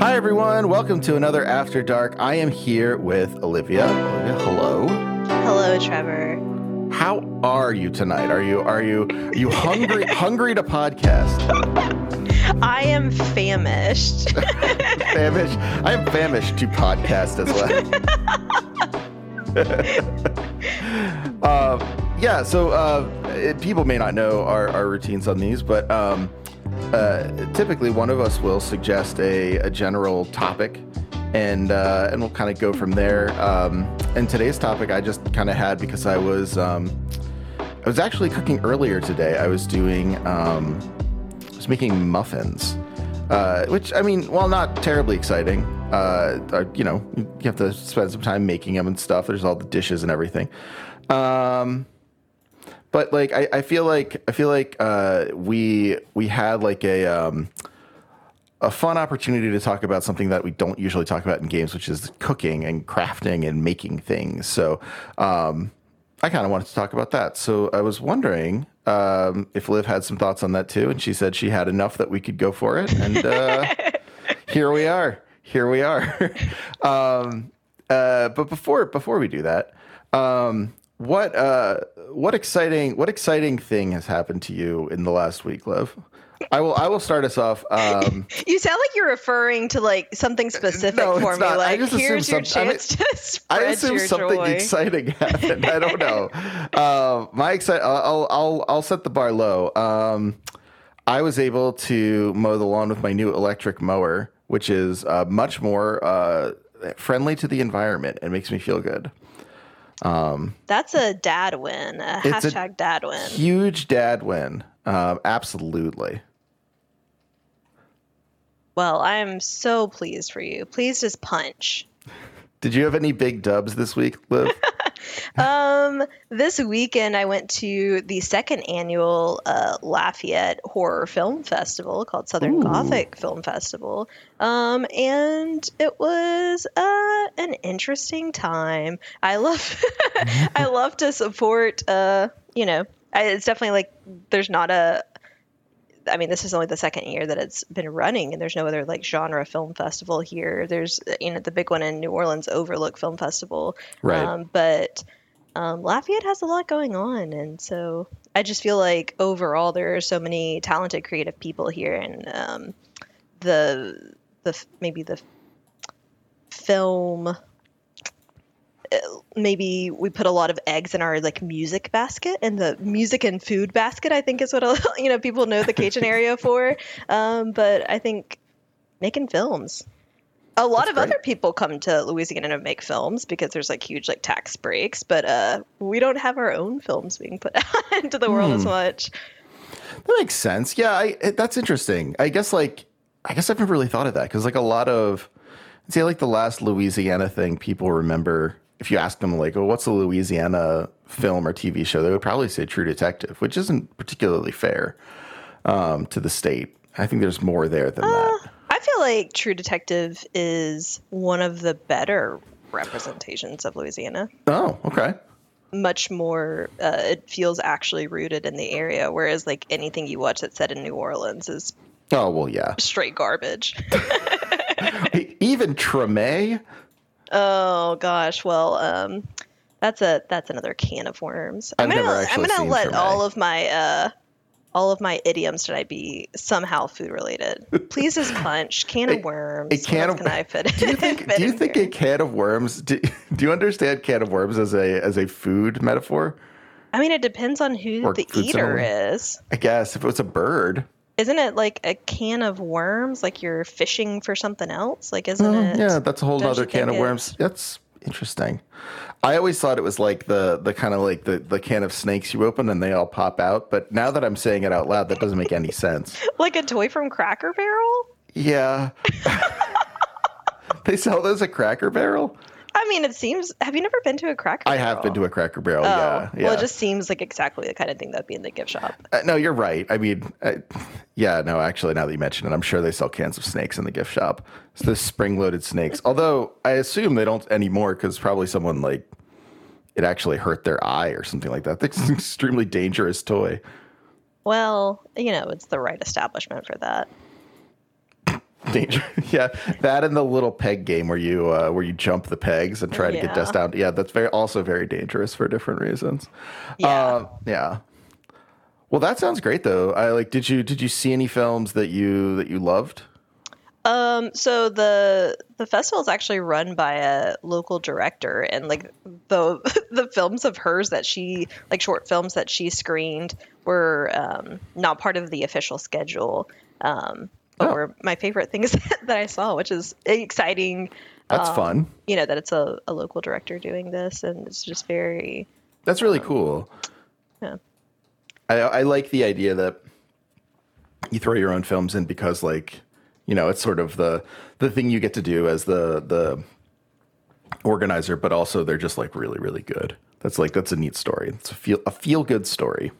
Hi, everyone. Welcome to another After Dark. I am here with Olivia. Olivia, hello. Hello, Trevor. How are you tonight? Are you are you are you hungry hungry to podcast? I am famished. famished. I am famished to podcast as well. uh, yeah. So uh, it, people may not know our, our routines on these, but um, uh, typically one of us will suggest a, a general topic and uh, and we'll kind of go from there. Um, and today's topic I just kind of had because I was um, I was actually cooking earlier today. I was doing um, I was making muffins, uh, which I mean, while not terribly exciting, uh, uh, you know, you have to spend some time making them and stuff. There's all the dishes and everything. Um, but like I, I feel like I feel like uh, we we had like a um, a fun opportunity to talk about something that we don't usually talk about in games, which is cooking and crafting and making things. So um, I kind of wanted to talk about that. So I was wondering um, if Liv had some thoughts on that too, and she said she had enough that we could go for it. And uh, here we are. Here we are. um, uh, but before before we do that, um, what uh, what exciting what exciting thing has happened to you in the last week, Liv? I will. I will start us off. Um, you sound like you're referring to like something specific no, for me. Not. Like, here's your chance I mean, to spread I assume your something joy. exciting happened. I don't know. uh, my excite. I'll. I'll. I'll set the bar low. Um, I was able to mow the lawn with my new electric mower, which is uh, much more uh, friendly to the environment and makes me feel good. Um, That's a dad win. A hashtag dad win. huge dad win. Um, absolutely. Well, I'm so pleased for you. Pleased as punch. Did you have any big dubs this week, Liv? Um, this weekend I went to the second annual uh, Lafayette Horror Film Festival called Southern Ooh. Gothic Film Festival. Um, and it was uh, an interesting time. I love, I love to support. Uh, you know, I, it's definitely like there's not a. I mean, this is only the second year that it's been running, and there's no other like genre film festival here. There's, you know, the big one in New Orleans, Overlook Film Festival. Right. Um, but um, Lafayette has a lot going on, and so I just feel like overall there are so many talented, creative people here, and um, the the maybe the film. Uh, Maybe we put a lot of eggs in our like music basket, and the music and food basket. I think is what you know people know the Cajun area for. Um, but I think making films a lot That's of great. other people come to Louisiana to make films because there's like huge like tax breaks, but uh, we don't have our own films being put out into the world as Hmm. much. That makes sense. Yeah, I, it, that's interesting. I guess like I guess I've never really thought of that because like a lot of say like the last Louisiana thing people remember. If you ask them like, "Oh, what's a Louisiana film or TV show?" They would probably say True Detective, which isn't particularly fair um, to the state. I think there's more there than that. I feel like True Detective is one of the better representations of Louisiana. Oh, okay. Much more, uh, it feels actually rooted in the area, whereas like anything you watch that's set in New Orleans is Oh well, yeah. straight garbage. Even Treme. Oh gosh, well, um, that's a that's another can of worms. I'm I've gonna never I'm gonna seen let all of my uh all of my idioms tonight be somehow food related. Please just punch can of worms. a can of- can I fit? Do you think? do you think a can of worms? Do, do you understand can of worms as a as a food metaphor? I mean, it depends on who Or the eater is. I guess if it was a bird. Isn't it like a can of worms? Like you're fishing for something else? Like isn't Oh, it? yeah, that's a whole other can of it- worms. That's interesting. I always thought it was like the the kind of like the the can of snakes you open and they all pop out. But now that I'm saying it out loud, that doesn't make any sense. Like a toy from Cracker Barrel? Yeah. they sell those at Cracker Barrel. I mean, it seems. Have you never been to a Cracker I have been to a Cracker Barrel. Oh, yeah, yeah. well, it just seems like exactly the kind of thing that'd be in the gift shop. Uh, no, you're right. I mean, uh, yeah, no, actually, now that you mention it, I'm sure they sell cans of snakes in the gift shop. It's the spring loaded snakes. Although I assume they don't anymore because probably someone like it actually hurt their eye or something like that. It's an extremely dangerous toy. Well, you know, it's the right establishment for that. Danger. yeah, that and the little peg game where you uh, where you jump the pegs and try to get dust down. Yeah, that's very also very dangerous for different reasons. Yeah. Uh, yeah. Well, that sounds great though. I like. Did you did you see any films that you that you loved? Um, so the the festival is actually run by a local director, and like the the films of hers that she like short films that she screened were um, not part of the official schedule. Um, Oh. were my favorite things that I saw, which is exciting. That's um, fun. You know that it's a, a local director doing this, and it's just very That's really cool. yeah. I, I like the idea that you throw your own films in because like you know it's sort of the the thing you get to do as the the organizer but also they're just like really really good that's like that's a neat story it's a feel a feel good story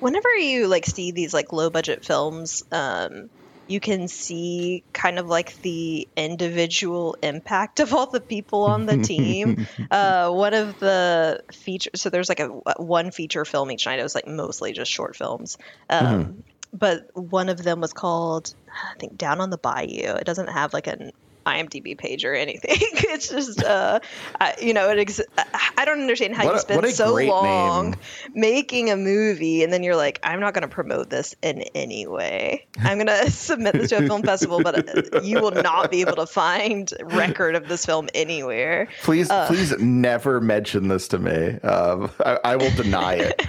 whenever you like see these like low budget films um you can see kind of like the individual impact of all the people on the team. Uh one of the features so there's like a one feature film each night. It was like mostly just short films. Um but one of them was called i think down on the bayou. It doesn't have like an IMDb page or anything. It's just, uh, I, you know, it ex- I don't understand how What you spend a so long name. making a movie and then you're like i'm not going to promote this in any way i'm going to submit this to a film festival but uh, you will not be able to find record of this film anywhere please please never mention this to me um, I, I will deny it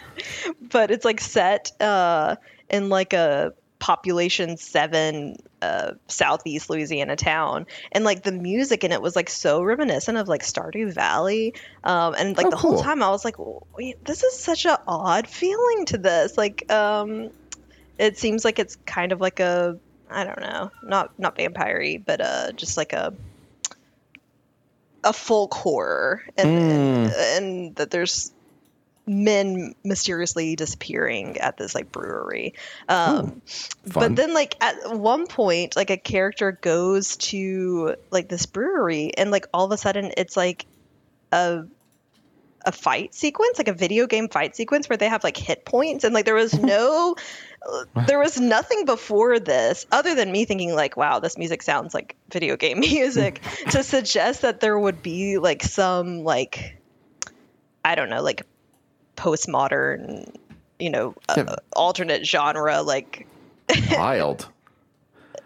but it's like set uh, in like a population seven uh, southeast louisiana town. And like the music in it was like so reminiscent of like stardew valley. Um, and like Oh, the whole time i was like Wait, this is such an odd feeling to this. Like um, it seems like it's kind of like a i don't know not not vampire but uh just like a a folk horror. And, and and that there's men mysteriously disappearing at this like brewery. Um fun. but then like at one point like a character goes to like this brewery and like all of a sudden it's like a a fight sequence like a video game fight sequence where they have like hit points and like there was no there was nothing before this other than me thinking like wow this music sounds like video game music to suggest that there would be like some like i don't know like postmodern you know uh, alternate genre like wild.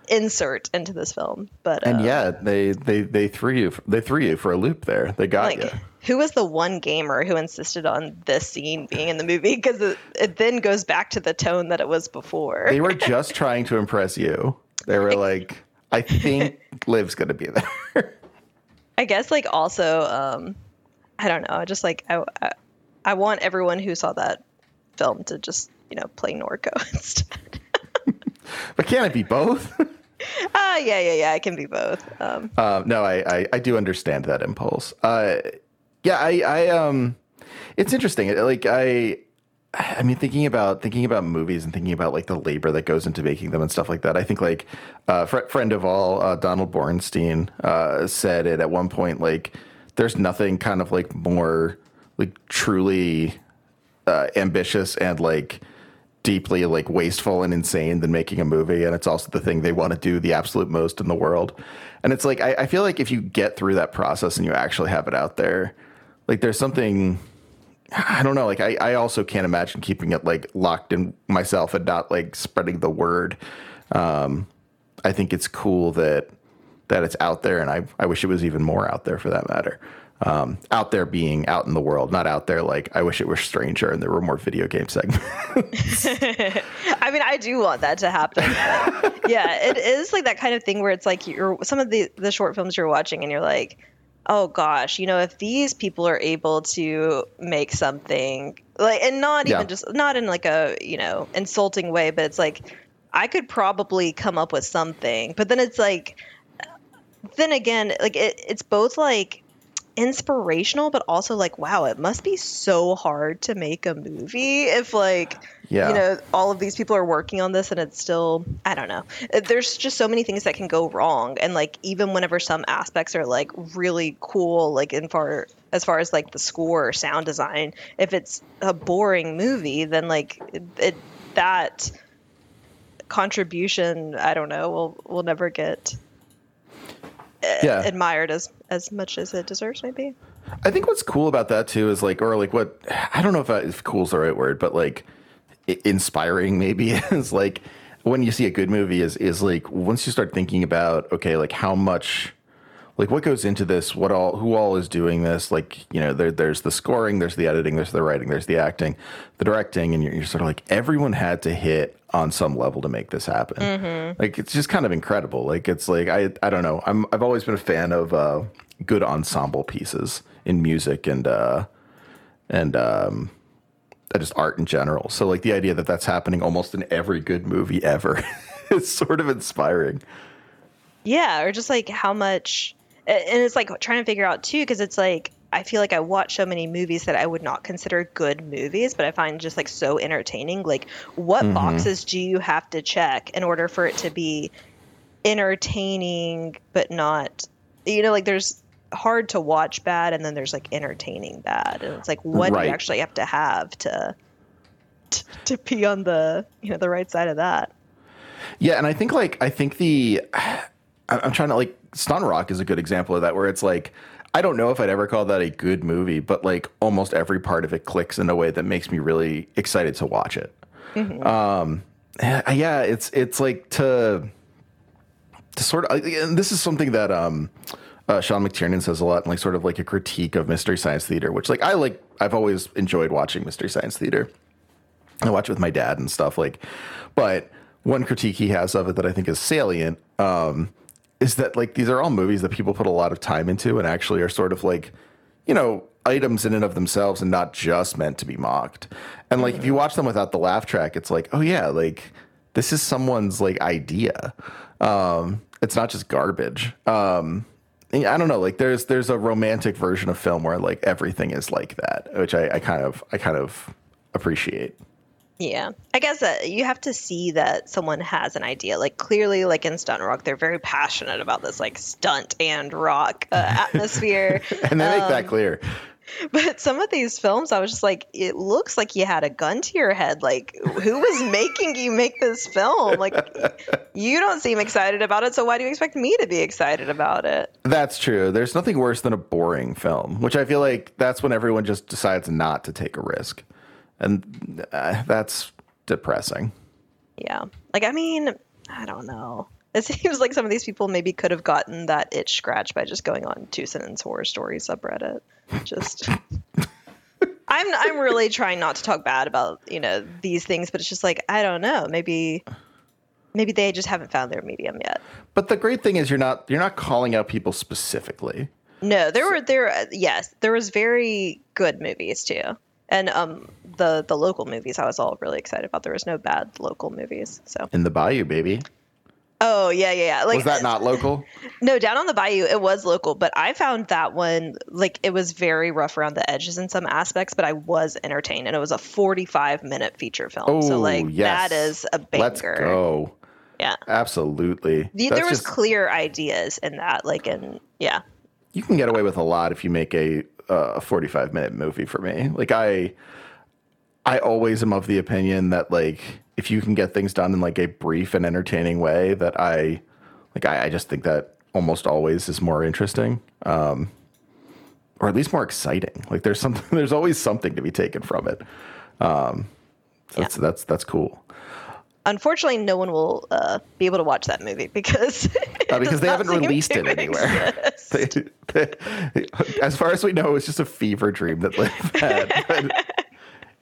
insert into this film but and uh, yeah they they they threw you they threw you for a loop there. They got like you who was the one gamer who insisted on this scene being in the movie? Because it, it then goes back to the tone that it was before. They were just trying to impress you. They were like i think liv's gonna be there. I guess like also um I don't know, I just like I, I I want everyone who saw that film to just, you know, play Norco instead. but can it be both Ah, yeah, yeah, yeah, it can be both. Um Uh, no, I, I I do understand that impulse. Uh, yeah, I I um, it's interesting. Like I, I mean, thinking about thinking about movies and thinking about like the labor that goes into making them and stuff like that. I think like uh, fr- friend of all, uh, Donald Bornstein, uh, said it at one point. Like, there's nothing kind of like more like truly uh, ambitious and like deeply like wasteful and insane than making a movie and it's also the thing they want to do the absolute most in the world. And it's like I, I feel like if you get through that process and you actually have it out there like there's something i don't know like i, I also can't imagine keeping it like locked in myself and not like spreading the word. Um i think it's cool that that it's out there and i i wish it was even more out there for that matter um, out there being out in the world, not out there like I wish it were stranger and there were more video game segments. I mean, I do want that to happen. yeah, it is like that kind of thing where it's like you're some of the the short films you're watching and you're like, "Oh gosh, you know, if these people are able to make something like and not even Yeah. just not in like a, you know, insulting way, but it's like I could probably come up with something." But then it's like then again, like it, it's both like inspirational but also like wow it must be so hard to make a movie if like Yeah. you know all of these people are working on this and it's still i don't know Uh, there's just so many things that can go wrong and like even whenever some aspects are like really cool like in far as far as like the score or sound design if it's a boring movie then like it, it that contribution, I don't know, will will never get Uh, yeah. admired as as much as it deserves, maybe. I think what's cool about that too is like, or like what I don't know if, I, if cool is the right word, but like inspiring maybe is like when you see a good movie is is like once you start thinking about okay, like how much, like what goes into this, what all, who all is doing this, like you know, there there's the scoring, there's the editing, there's the writing, there's the acting, the directing, and you're, you're sort of like everyone had to hit on some level to make this happen. Like it's just kind of incredible. Like it's like I I don't know. I'm I've always been a fan of uh, good ensemble pieces in music and uh, and um, uh, just art in general. So like the idea that that's happening almost in every good movie ever is sort of inspiring. Yeah, or just like how much, and it's like trying to figure out too, because it's like I feel like I watch so many movies that I would not consider good movies, but I find just like so entertaining. Like, what Mm-hmm. boxes do you have to check in order for it to be entertaining, but not, you know, like there's hard to watch bad, and then there's like entertaining bad, and it's like what do you actually have to have to to, to be on the you know the right side of that. Yeah, and I think like I think the I'm trying to like Stunt Rock is a good example of that where it's like I don't know if I'd ever call that a good movie, but like almost every part of it clicks in a way that makes me really excited to watch it. Um, yeah, it's it's like to to sort of and this is something that um uh, Sean McTiernan says a lot, like sort of like a critique of mystery science theater, which like I like. I've always enjoyed watching mystery science theater. I watch it with my dad and stuff like, but one critique he has of it that I think is salient um, is that like these are all movies that people put a lot of time into and actually are sort of like, you know, items in and of themselves and not just meant to be mocked. And like if you watch them without the laugh track, it's like, oh yeah, like this is someone's like idea. Um, it's not just garbage. Um, I don't know, like there's there's a romantic version of film where like everything is like that, which I, I kind of I kind of appreciate. Yeah, I guess uh, you have to see that someone has an idea. Like clearly, like in stunt rock, they're very passionate about this like stunt and rock uh, atmosphere. and they make that clear. but some of these films, I was just like, it looks like you had a gun to your head. Like, who was making you make this film? Like, you don't seem excited about it, so why do you expect me to be excited about it? That's true. There's nothing worse than a boring film, which I feel like that's when everyone just decides not to take a risk, and uh, that's depressing. Yeah. Like, I mean, I don't know. It seems like some of these people maybe could have gotten that itch scratched by just going on Two Sentence Horror Story subreddit. Just. I'm I'm really trying not to talk bad about you know these things, but it's just like I don't know. Maybe maybe they just haven't found their medium yet. But the great thing is you're not you're not calling out people specifically. No, there were there uh, yes, there was very good movies too. And um the the local movies I was all really excited about. There was no bad local movies. So In the bayou, baby. Oh, yeah, yeah, yeah. Like Was that not local? No, down on the bayou, it was local, but I found that one like it was very rough around the edges in some aspects, but I was entertained, and it was a forty-five minute feature film. Oh, so like yes. that is a banger. Let's go. Yeah, Absolutely. The- there was just- clear ideas in that, like in yeah, you can get away with a lot if you make a uh, 45 minute movie for me. Like I I always am of the opinion that like if you can get things done in like a brief and entertaining way that I like I, I just think that almost always is more interesting. Um or at least more exciting. Like there's something there's always something to be taken from it. Um so that's that's that's cool. Unfortunately, no one will uh, be able to watch that movie because Uh, because they haven't released it anywhere. They- they- as far as we know, it's just a fever dream that Liv had. But,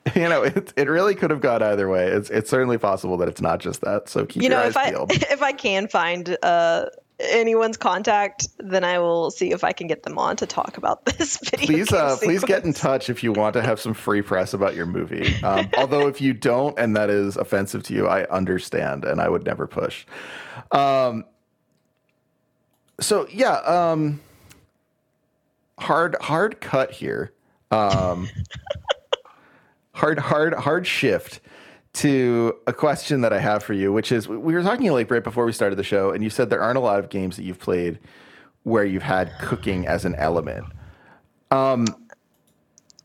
you know, it, it really could have gone either way. It's it's certainly possible that it's not just that. So keep you know, if I peeled. if I can find uh, anyone's contact, then I will see if I can get them on to talk about this video. Please, uh, please get in touch if you want to have some free press about your movie. Um, although if you don't, and that is offensive to you, I understand, and I would never push. Um, so yeah, um, hard hard cut here. Um, hard hard hard shift to a question that I have for you, which is we were talking like right before we started the show, and you said there aren't a lot of games that you've played where you've had cooking as an element. Um,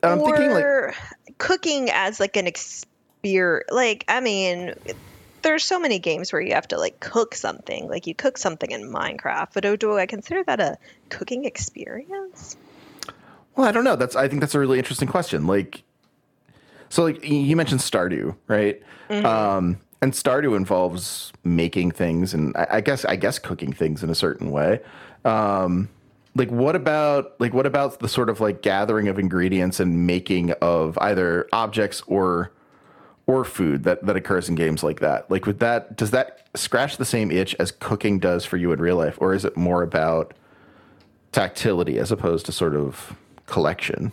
I'm or thinking like cooking as like an experience. Like, I mean, there's so many games where you have to like cook something. Like you cook something in Minecraft, but do, do I consider that a cooking experience? Well, I don't know. That's I think that's a really interesting question. Like, so like you mentioned Stardew, right? Mm-hmm. Um, and Stardew involves making things, and I, I, guess I guess cooking things in a certain way. Um, like what about like what about the sort of like gathering of ingredients and making of either objects or or food that that occurs in games like that like with that does that scratch the same itch as cooking does for you in real life or is it more about tactility as opposed to sort of collection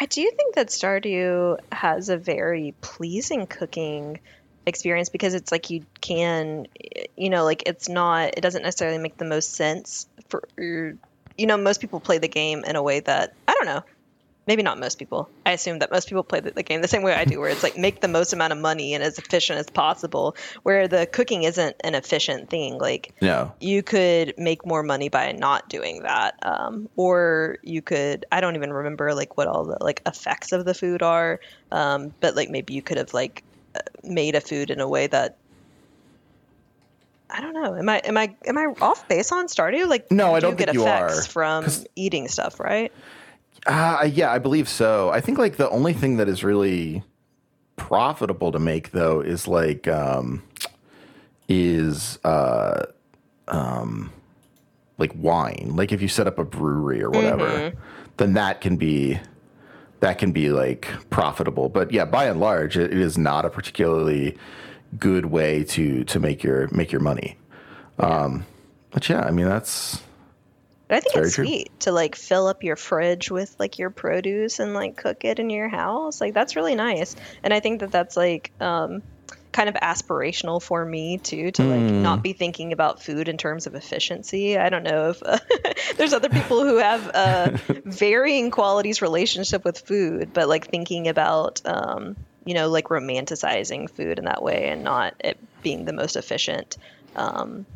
i do think that stardew has a very pleasing cooking experience because it's like you can you know like it's not it doesn't necessarily make the most sense for you know, most people play the game in a way that I don't know. Maybe not most people. I assume that most people play the, the, game the same way I do, where it's like make the most amount of money and as efficient as possible. Where the cooking isn't an efficient thing. Like, no, you could make more money by not doing that, um, or you could. I don't even remember like what all the like effects of the food are, um, but like maybe you could have like uh, made a food in a way that I don't know. Am I am I am I off base on Stardew? Like, no, I don't think you are from eating stuff, right? Uh, yeah, I believe so. I think like the only thing that is really profitable to make though is like um, is uh, um, like wine. Like if you set up a brewery or whatever, mm-hmm. then that can be that can be like profitable. But yeah, by and large, it, it is not a particularly good way to to make your make your money. Yeah. Um, but yeah, I mean that's. But I think it's sweet true. to like fill up your fridge with like your produce and like cook it in your house. Like that's really nice, and I think that that's like um, kind of aspirational for me too to like mm. not be thinking about food in terms of efficiency. I don't know if uh, there's other people who have uh, varying qualities relationship with food, but like thinking about um, you know, like romanticizing food in that way and not it being the most efficient um,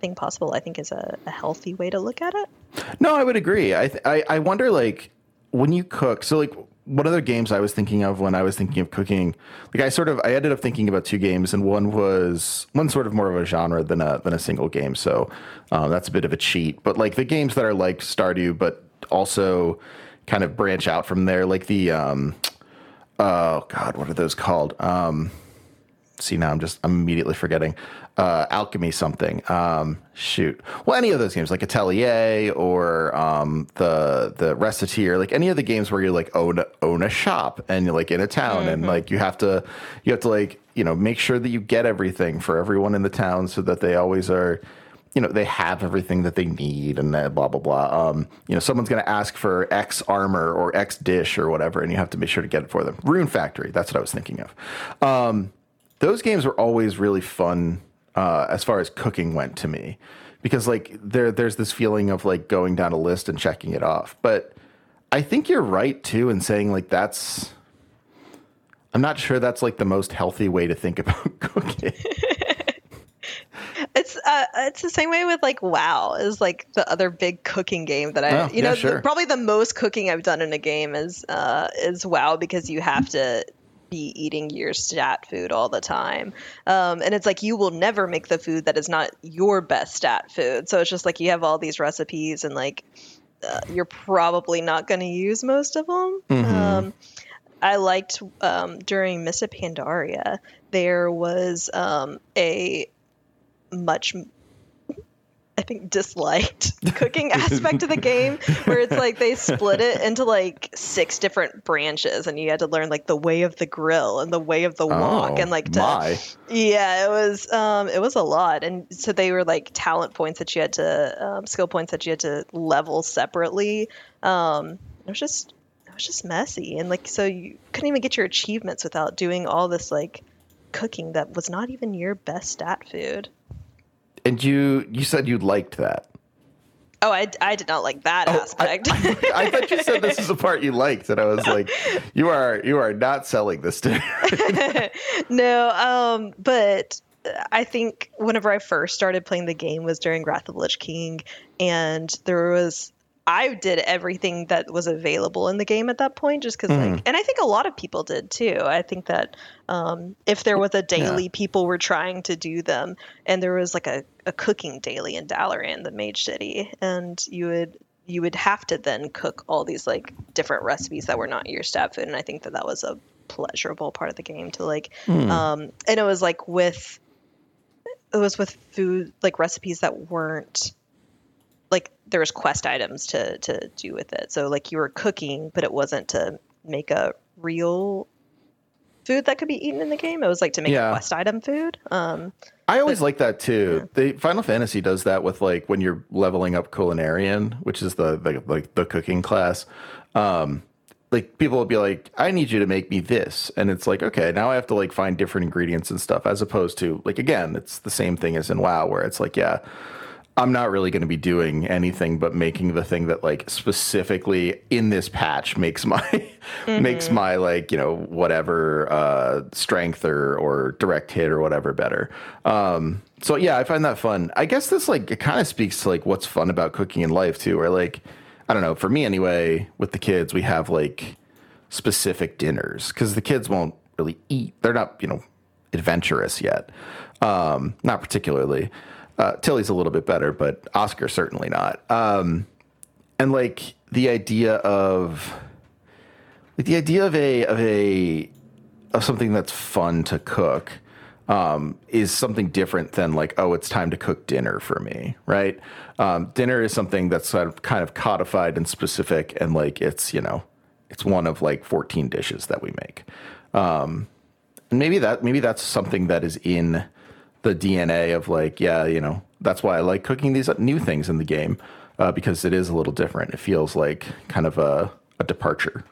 thing possible, I think is a, a, healthy way to look at it. No, I would agree. I, th- I, I wonder like when you cook, so like one of the games I was thinking of when I was thinking of cooking, like I sort of I ended up thinking about two games, and one was one sort of more of a genre than a than a single game. So um, that's a bit of a cheat. But like the games that are like Stardew, but also kind of branch out from there, like the um, oh god, what are those called? Um, see now I'm just I'm immediately forgetting. Uh, alchemy something. Um, shoot. Well, any of those games like Atelier or um, the the Recettear, like any of the games where you like own own a shop and you're like in a town mm-hmm. and like you have to you have to like you know make sure that you get everything for everyone in the town so that they always are you know, they have everything that they need and blah, blah, blah. Um, you know, someone's going to ask for X armor or X dish or whatever, and you have to be sure to get it for them. Rune Factory, that's what I was thinking of. Um, those games were always really fun uh, as far as cooking went to me because like there there's this feeling of like going down a list and checking it off. But I think you're right too in saying like that's I'm not sure that's like the most healthy way to think about cooking. It's uh, it's the same way with like WoW is like the other big cooking game that I oh, you know sure. the, probably the most cooking I've done in a game is uh, is WoW because you have to be eating your stat food all the time. Um, and it's like you will never make the food that is not your best stat food. So it's just like you have all these recipes and like uh, you're probably not going to use most of them. Mm-hmm. Um, I liked um, during Mists of Pandaria, there was um, a much I think disliked the cooking aspect of the game where it's like they split it into like six different branches and you had to learn like the way of the grill and the way of the wok oh, and like to, my. yeah it was um it was a lot and so they were like talent points that you had to um, skill points that you had to level separately um it was just it was just messy and like so you couldn't even get your achievements without doing all this like cooking that was not even your best stat food and you you said you liked that. Oh, I, I did not like that oh, aspect. I, I, I, thought you said this is the part you liked, and I was like, you are you are not selling this to me. no, um, but I think whenever I first started playing the game was during Wrath of the Lich King, and there was I did everything that was available in the game at that point, just because Mm. like, and I think a lot of people did too. I think that um, if there was a daily, people were trying to do them, and there was like a, a cooking daily in Dalaran, the Mage City, and you would you would have to then cook all these like different recipes that were not your stat food, and I think that that was a pleasurable part of the game to like, Hmm. um, and it was like with it was with food like recipes that weren't like there was quest items to to do with it. So like you were cooking, but it wasn't to make a real food that could be eaten in the game. It was like to make Yeah. a quest item food. Um, I always like that too. The Final Fantasy does that with like when you're leveling up culinarian, which is the, the like the cooking class. Um, like people will be like, "I need you to make me this," and it's like, okay, now I have to like find different ingredients and stuff, as opposed to like again, it's the same thing as in WoW, where it's like, yeah, I'm not really going to be doing anything but making the thing that like specifically in this patch makes my makes my like you know whatever uh, strength or or direct hit or whatever better. Um, so yeah, I find that fun. I guess this like it kind of speaks to like what's fun about cooking in life too. Where like I don't know, for me anyway, with the kids we have like specific dinners because the kids won't really eat. They're not you know adventurous yet. Um, not particularly. Uh, Tilly's a little bit better, but Oscar certainly not. Um, and like the idea of like the idea of a of a of something that's fun to cook um, is something different than like oh it's time to cook dinner for me right um, dinner is something that's sort of kind of codified and specific and like it's you know it's one of like 14 dishes that we make um, and maybe that maybe that's something that is in the DNA of like yeah you know that's why I like cooking these new things in the game uh, because it is a little different it feels like kind of a, a departure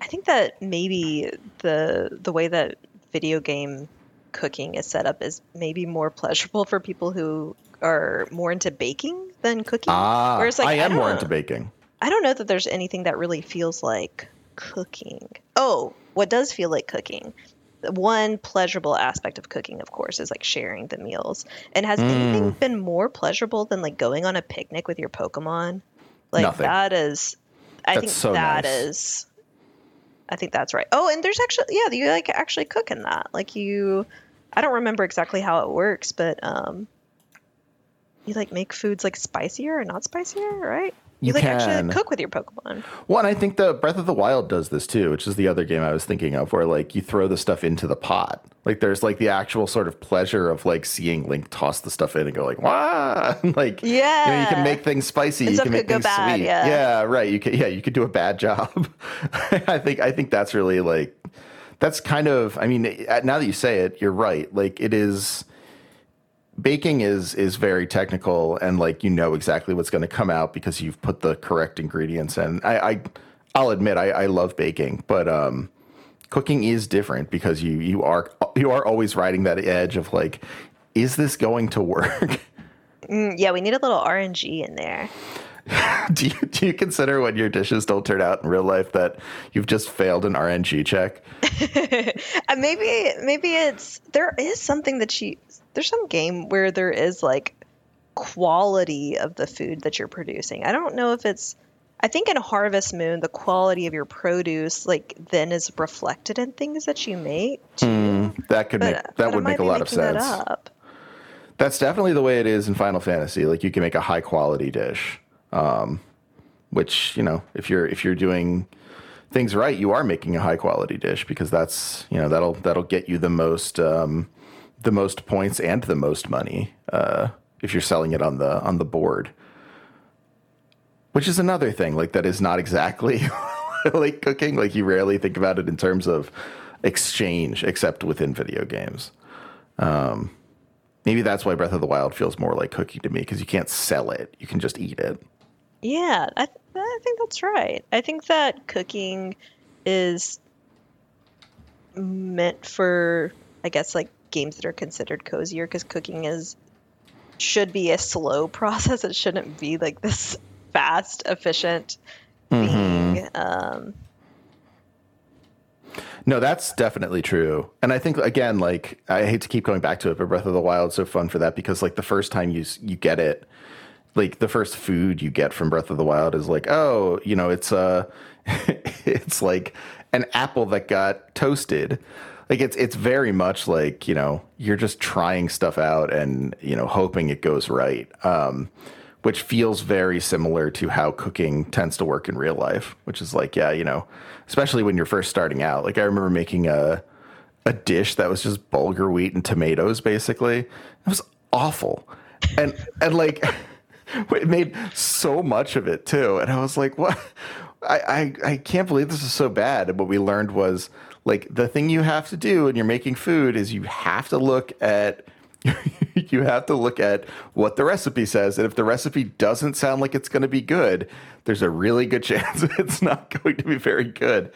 I think that maybe the the way that video game cooking is set up is maybe more pleasurable for people who are more into baking than cooking. ah Whereas, like, I am more into baking I don't know that there's anything that really feels like cooking. Oh, what does feel like cooking? One pleasurable aspect of cooking, of course, is like sharing the meals. And has anything Mm. been more pleasurable than like going on a picnic with your Pokemon? Like Nothing. that is, I That's think so that nice. is. I think that's right. Oh, and there's actually yeah, you like actually cook in that. Like you, I don't remember exactly how it works, but um, you like make foods like spicier or not spicier, right? You, You like can. actually cook with your Pokemon. Well, and I think the Breath of the Wild does this too, which is the other game I was thinking of, where like you throw the stuff into the pot. Like there's like the actual sort of pleasure of like seeing Link toss the stuff in and go like, "Wow!" like you, know, you can make things spicy, And you can make things bad, sweet. yeah. yeah, right. You can yeah, you could do a bad job. I think I think that's really like that's kind of. I mean, now that you say it, you're right. Like it is baking is is very technical and like you know exactly what's going to come out because you've put the correct ingredients in. I, I I'll admit I, I love baking, but um, cooking is different because you you are you are always riding that edge of like, is this going to work? Mm, yeah, we need a little RNG in there. do you do you consider when your dishes don't turn out in real life that you've just failed an RNG check? Uh, maybe maybe it's there is something that you there's some game where there is like quality of the food that you're producing. I don't know if it's I think in Harvest Moon the quality of your produce like then is reflected in things that you make too. That could make that would make a lot of that sense. up. That's definitely the way it is in Final Fantasy. Like you can make a high quality dish, um, which you know if you're if you're doing things right, you are making a high quality dish because that's you know that'll that'll get you the most um, the most points and the most money uh, if you're selling it on the on the board. Which is another thing like that is not exactly like cooking. Like you rarely think about it in terms of exchange, except within video games. Maybe that's why Breath of the Wild feels more like cooking to me because you can't sell it; you can just eat it. Yeah, I, I think that's right. I think that cooking is meant for, I guess, like games that are considered cozier because cooking is should be a slow process. It shouldn't be like this fast, efficient thing. Um, No, that's definitely true. And I think again, like I hate to keep going back to it, but Breath of the Wild is so fun for that because like the first time you you get it, like the first food you get from Breath of the Wild is like, oh, you know, it's uh it's like an apple that got toasted. Like it's it's very much like, you know, you're just trying stuff out and, you know, hoping it goes right. Um which feels very similar to how cooking tends to work in real life, which is like, yeah, you know, especially when you're first starting out. Like I remember making a a dish that was just bulgur wheat and tomatoes basically. It was awful. And and like it made so much of it too. And I was like, what I, I, I can't believe this is so bad. And what we learned was like the thing you have to do when you're making food is you have to look at you have to look at what the recipe says. And if the recipe doesn't sound like it's going to be good, there's a really good chance it's not going to be very good.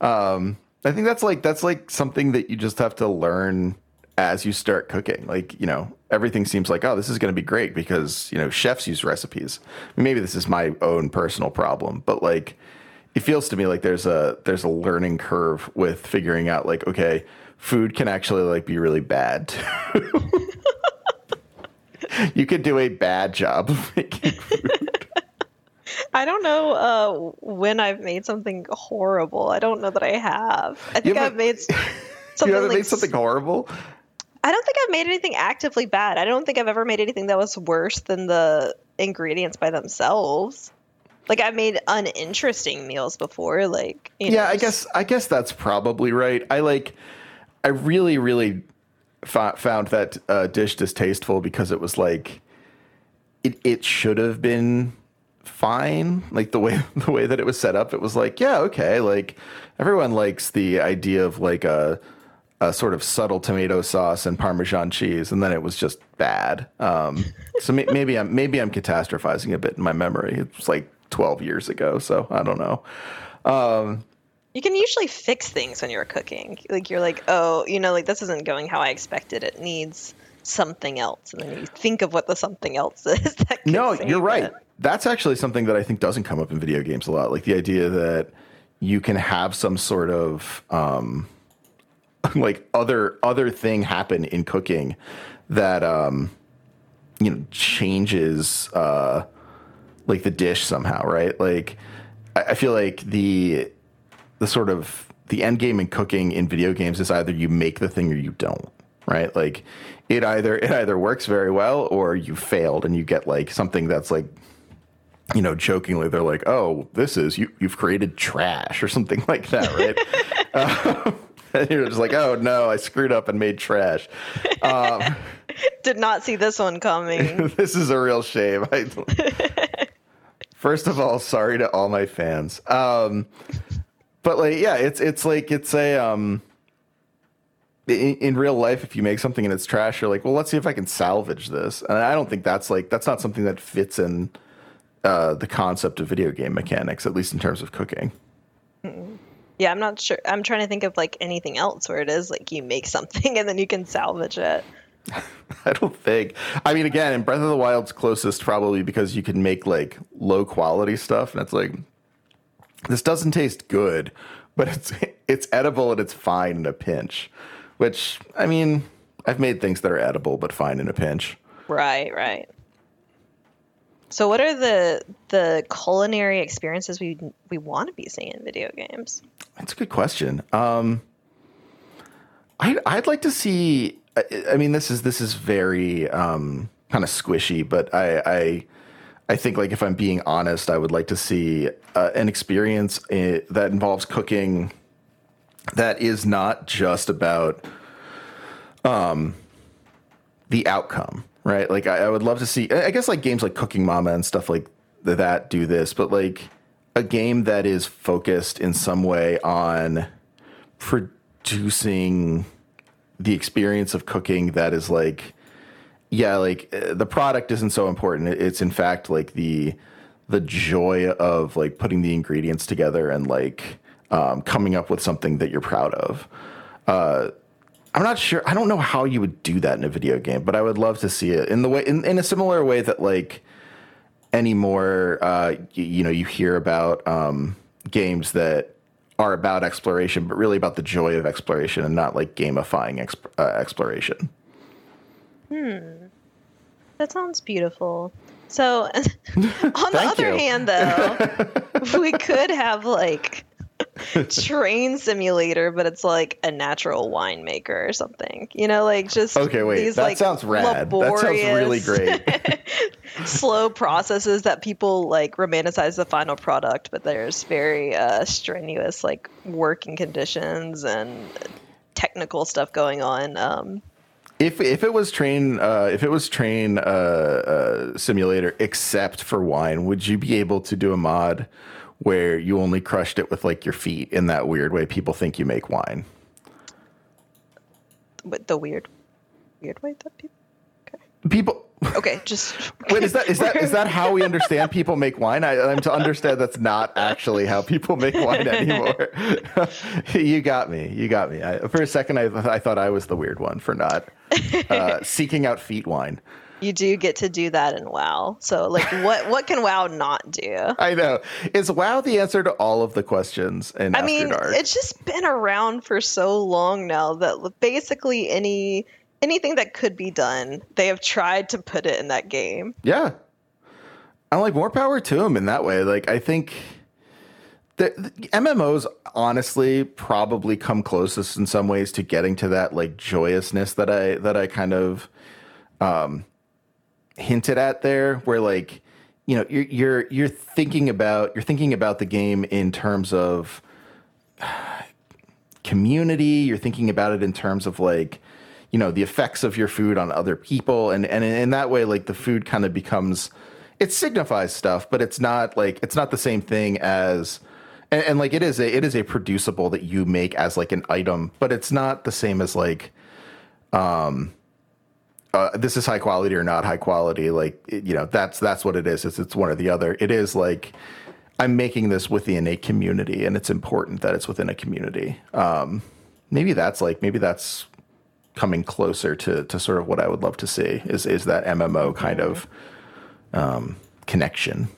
Um, I think that's like that's like something that you just have to learn as you start cooking. Like, you know, everything seems like, oh, this is going to be great because, you know, chefs use recipes. Maybe this is my own personal problem, but like it feels to me like there's a there's a learning curve with figuring out like, okay, food can actually like be really bad. you could do a bad job of making food. I don't know uh, when I've made something horrible. I don't know that I have. I think I've made something. you haven't like, made something horrible. I don't think I've made anything actively bad. I don't think I've ever made anything that was worse than the ingredients by themselves. Like I've made uninteresting meals before. Like yeah, know, I guess I guess that's probably right. I like. I really, really found that uh, dish distasteful because it was like it it should have been fine like the way the way that it was set up it was like yeah okay like everyone likes the idea of like a a sort of subtle tomato sauce and Parmesan cheese, and then it was just bad. Um, so may, maybe I'm maybe I'm catastrophizing a bit in my memory. It's like 12 years ago, so I don't know. Um, you can usually fix things when you're cooking. Like you're like, oh, you know, like this isn't going how I expected. It needs something else, and then you think of what the something else is. no, you're right. It. That's actually something that I think doesn't come up in video games a lot. Like the idea that you can have some sort of um, like other other thing happen in cooking that um you know changes uh like the dish somehow right like I, I feel like the the sort of the end game in cooking in video games is either you make the thing or you don't right like it either it either works very well or you failed and you get like something that's like you know jokingly they're like oh this is you you've created trash or something like that right uh, and you're just like, oh no, I screwed up and made trash. Um, Did not see this one coming. this is a real shame. I, first of all, sorry to all my fans. Um, but like, yeah, it's it's like it's a um, in, in, real life, if you make something and it's trash, you're like, well, let's see if I can salvage this. And I don't think that's like that's not something that fits in uh, the concept of video game mechanics, at least in terms of cooking. Yeah, I'm not sure. I'm trying to think of like anything else where it is like you make something and then you can salvage it. I don't think. I mean, again, in Breath of the Wild's closest probably because you can make like low quality stuff, and it's like this doesn't taste good, but it's it's edible and it's fine in a pinch. Which I mean, I've made things that are edible but fine in a pinch. Right, right. So, what are the the culinary experiences we we want to be seeing in video games? That's a good question. Um, I I'd like to see. I, I mean, this is this is very um, kind of squishy, but I, I I think like if I'm being honest, I would like to see uh, an experience uh, that involves cooking that is not just about um, the outcome right? Like I, I, would love to see. I guess like games like Cooking Mama and stuff like that do this, but like a game that is focused in some way on producing the experience of cooking that is like yeah like uh, the product isn't so important it's in fact like the the joy of like putting the ingredients together and like um, coming up with something that you're proud of uh, I'm not sure. I don't know how you would do that in a video game, but I would love to see it in the way in, in a similar way that like anymore. Uh, you, you know, you hear about um, games that are about exploration, but really about the joy of exploration and not like gamifying exp- uh, exploration. Hmm, that sounds beautiful. So, on the other you. hand, though, we could have like train simulator, but it's like a natural winemaker or something. You know, like just Okay, wait. these that like sounds rad. That sounds really great. slow processes that people like romanticize the final product, but there's very uh, strenuous like working conditions and technical stuff going on. Um, If if it was train uh, if it was train uh, uh, simulator except for wine, would you be able to do a mod where you only crushed it with like your feet in that weird way people think you make wine? with the weird, weird way that people. Okay. People Okay, just Wait, is that is that is that how we understand people make wine? I, I'm to understand that's not actually how people make wine anymore. you got me. You got me. I, for a second, I, I thought I was the weird one for not uh, seeking out feet wine. You do get to do that in WoW. So like, what what can WoW not do? I know. Is WoW the answer to all of the questions And I After mean, Dark? it's just been around for so long now that basically any anything that could be done, they have tried to put it in that game. Yeah. I'm like more power to them in that way. Like I think the, the MMOs honestly probably come closest in some ways to getting to that like joyousness that I that I kind of um hinted at there where like you know you're you're you're thinking about you're thinking about the game in terms of community. You're thinking about it in terms of like you know the effects of your food on other people. And and in that way like the food kind of becomes it signifies stuff but it's not like it's not the same thing as and, and like it is a it is a producible that you make as like an item but it's not the same as like um uh, this is high quality or not high quality like you know that's that's what it is. It's, it's one or the other. It is like i'm making this within a community and it's important that it's within a community. Um maybe that's like maybe that's coming closer to to sort of what i would love to see is is that mmo kind of um connection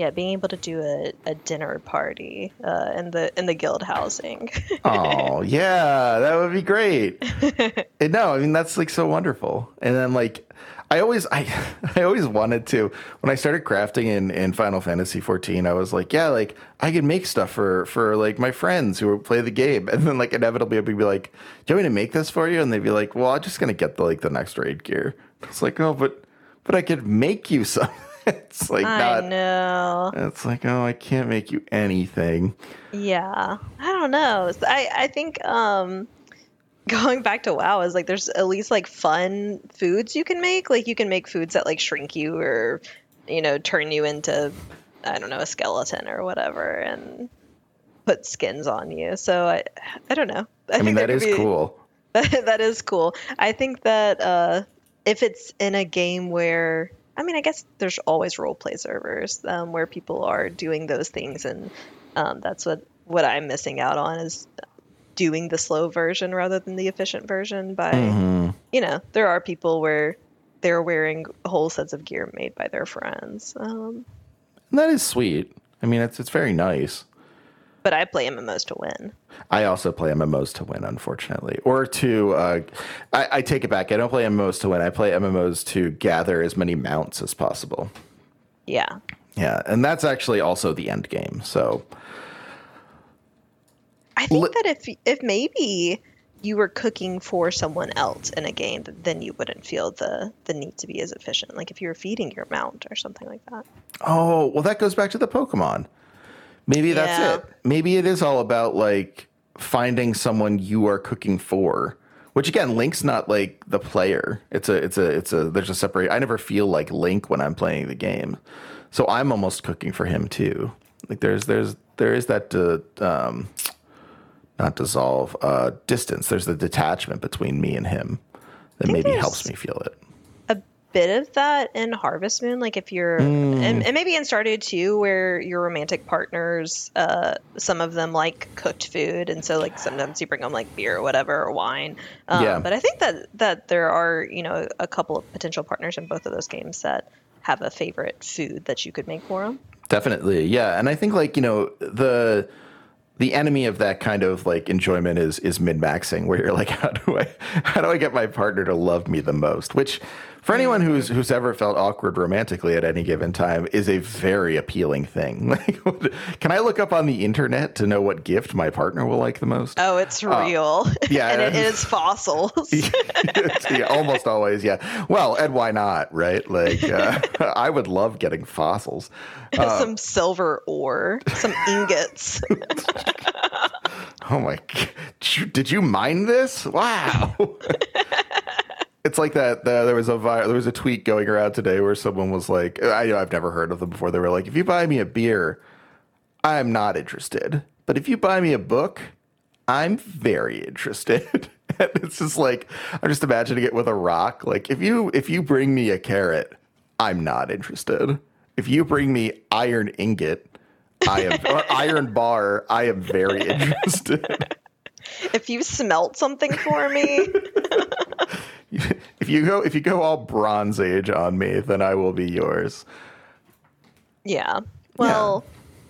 Yeah, being able to do a, a dinner party uh, in the in the guild housing. oh yeah that would be great. And no i mean that's like so wonderful. And then like i always i i always wanted to when i started crafting in in final fantasy 14 i was like yeah like i could make stuff for for like my friends who would play the game. And then like inevitably i'd be like do you want me to make this for you? And they'd be like well i'm just gonna get the like the next raid gear. It's like oh but but i could make you some it's like I not know. it's like oh i can't make you anything Yeah, I don't know. I I think um, going back to WoW is like there's at least like fun foods you can make. Like you can make foods that like shrink you or you know turn you into I don't know a skeleton or whatever and put skins on you. So I I don't know. i, mean think there that be- cool That, that is cool. I think that uh, if it's in a game where, I mean, I guess there's always role play servers um, where people are doing those things, and um, that's what what I'm missing out on is doing the slow version rather than the efficient version. By Mhm. you know, there are people where they're wearing whole sets of gear made by their friends. Um, And that is sweet i mean it's it's very nice but I play MMOs to win. I also play MMOs to win, unfortunately, or to. Uh, I, I take it back. I don't play MMOs to win. I play MMOs to gather as many mounts as possible. Yeah, Yeah, and that's actually also the end game. So I think Li- that if if maybe you were cooking for someone else in a game, then you wouldn't feel the the need to be as efficient. Like if you were feeding your mount or something like that. Oh, well, that goes back to the Pokemon. Maybe that's Yeah. it. Maybe it is all about like finding someone you are cooking for. Which again, Link's not like the player. It's a, it's a, it's a. There's a separate. I never feel like Link when I'm playing the game, so I'm almost cooking for him too. Like there's, there's, there is that, uh, um, not dissolve, uh, distance. There's the detachment between me and him that maybe helps me feel it. Bit of that in Harvest Moon, like if you're, Mm. and, and maybe in Stardew too, where your romantic partners, uh, some of them like cooked food, and so like sometimes you bring them like beer or whatever or wine. Um, Yeah. But I think that that there are you know a couple of potential partners in both of those games that have a favorite food that you could make for them. Definitely, yeah. And I think like you know the the enemy of that kind of like enjoyment is is min maxing, where you're like, how do I how do I get my partner to love me the most? Which for anyone who's who's ever felt awkward romantically at any given time is a very appealing thing. Like, can I look up on the internet to know what gift my partner will like the most? Oh, it's real. yeah, and it is. fossils. yeah, almost always, yeah. Well, and why not, right? Like, uh, I would love getting fossils. some silver ore, some ingots. Oh my! g- Did you, did you mine this? Wow. It's like that. The, there was a vi- there was a tweet going around today where someone was like, I know I've never heard of them before. They were like, if you buy me a beer, I'm not interested, but if you buy me a book, I'm very interested. and it's just like I'm just imagining it with a rock. Like if you if you bring me a carrot, I'm not interested. If you bring me iron ingot, I am or iron bar. I am very interested. if you smelt something for me, if you go if you go all Bronze Age on me, then I will be yours. yeah. Well,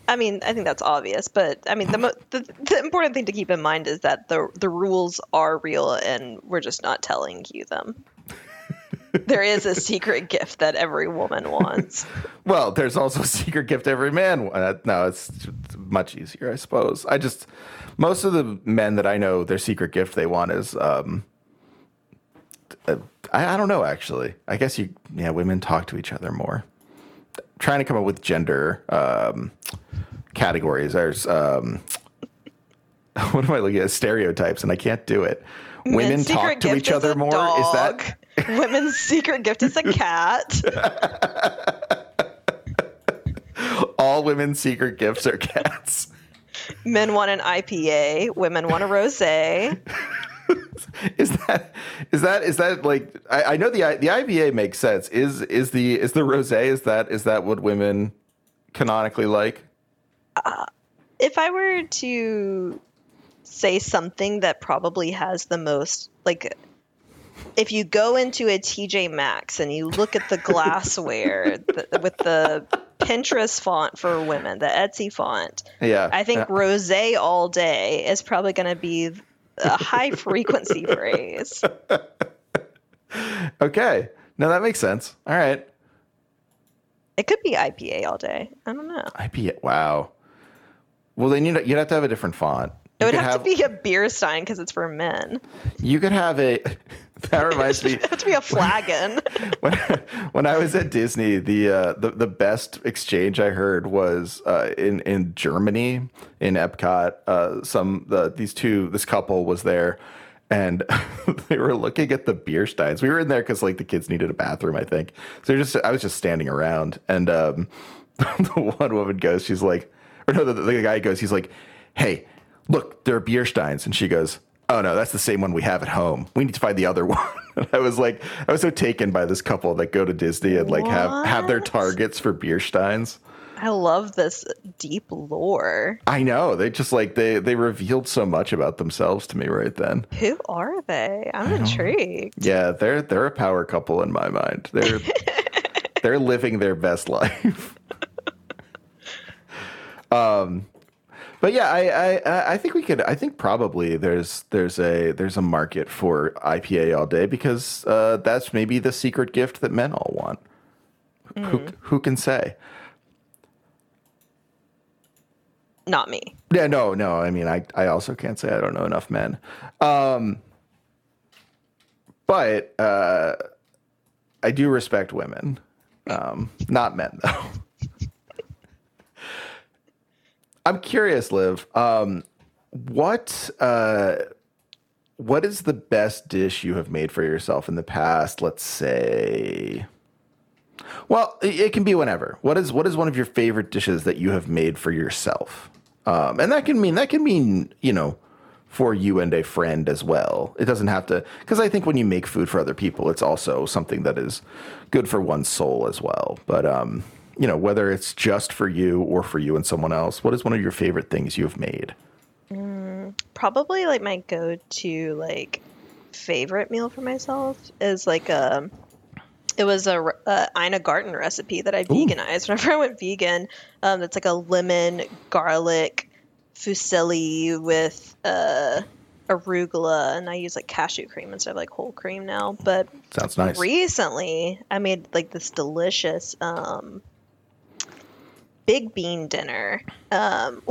I mean, I think that's obvious, but I mean, the, mo- the the important thing to keep in mind is that the the rules are real, and we're just not telling you them. there is a secret gift that every woman wants. Well, there's also a secret gift every man. Uh, no, it's, much easier, I suppose. I just most of the men that I know, their secret gift they want is um, I, I don't know actually. I guess you yeah, women talk to each other more. Trying to come up with gender um, categories. There's um, what am I looking at? Stereotypes, and I can't do it. Women talk to each other more. Dog. Is that women's secret gift is a cat? all women's secret gifts are cats? Men want an IPA. Women want a rosé. Is that is that is that like I, I know the the IPA makes sense. Is is the is the rosé is that is that what women canonically like? Uh, if I were to say something that probably has the most like if you go into a TJ Maxx and you look at the glassware the, with the Pinterest font for women, the Etsy font, Yeah, I think Yeah. rosé all day is probably going to be a high frequency phrase. okay. No, that makes sense. All right, It could be IPA all day. I don't know. IPA. Wow. Well, then you'd, you'd have to have a different font. It You would could have, to be a beer stein because it's for men. You could have a. That reminds me. Have to be a flagon. when, when I was at Disney, the uh, the the best exchange I heard was uh, in in Germany in Epcot. Uh, some the these two this couple was there, and they were looking at the beer steins. We were in there because like the kids needed a bathroom, I think. So just I was just standing around, and um, the one woman goes, she's like, or no, the, the guy goes, he's like, hey, look, there are beer steins, and she goes. Oh no, that's the same one we have at home. We need to find the other one. And I was like, I was so taken by this couple that go to Disney and like have have their targets for beer steins. I love this deep lore. I know they just like they they revealed so much about themselves to me right then. Who are they? I'm intrigued. Yeah, they're they're a power couple in my mind. They're they're living their best life. um, but yeah, I, I I- think we could. I think probably there's there's a there's a market for IPA all day because uh, that's maybe the secret gift that men all want. Who who can say? Not me. Yeah, no, no. I mean, I, I also can't say I don't know enough men. Um, but uh, I do respect women, um, not men though. I'm curious, Liv. Um, what uh, what is the best dish you have made for yourself in the past? Let's say. Well, it can be whenever. What is what is one of your favorite dishes that you have made for yourself? Um, and that can mean that can mean you know for you and a friend as well. It doesn't have to because I think when you make food for other people, it's also something that is good for one's soul as well. But um, you know whether it's just for you or for you and someone else, what is one of your favorite things you have made? Probably like my go-to like favorite meal for myself is like a. It was a, a Ina Garten recipe that I veganized whenever I went vegan. Um, it's like a lemon garlic fusilli with uh, arugula, and I use like cashew cream instead of like whole cream now. But Sounds nice. recently, I made like this delicious um, big bean dinner. Um,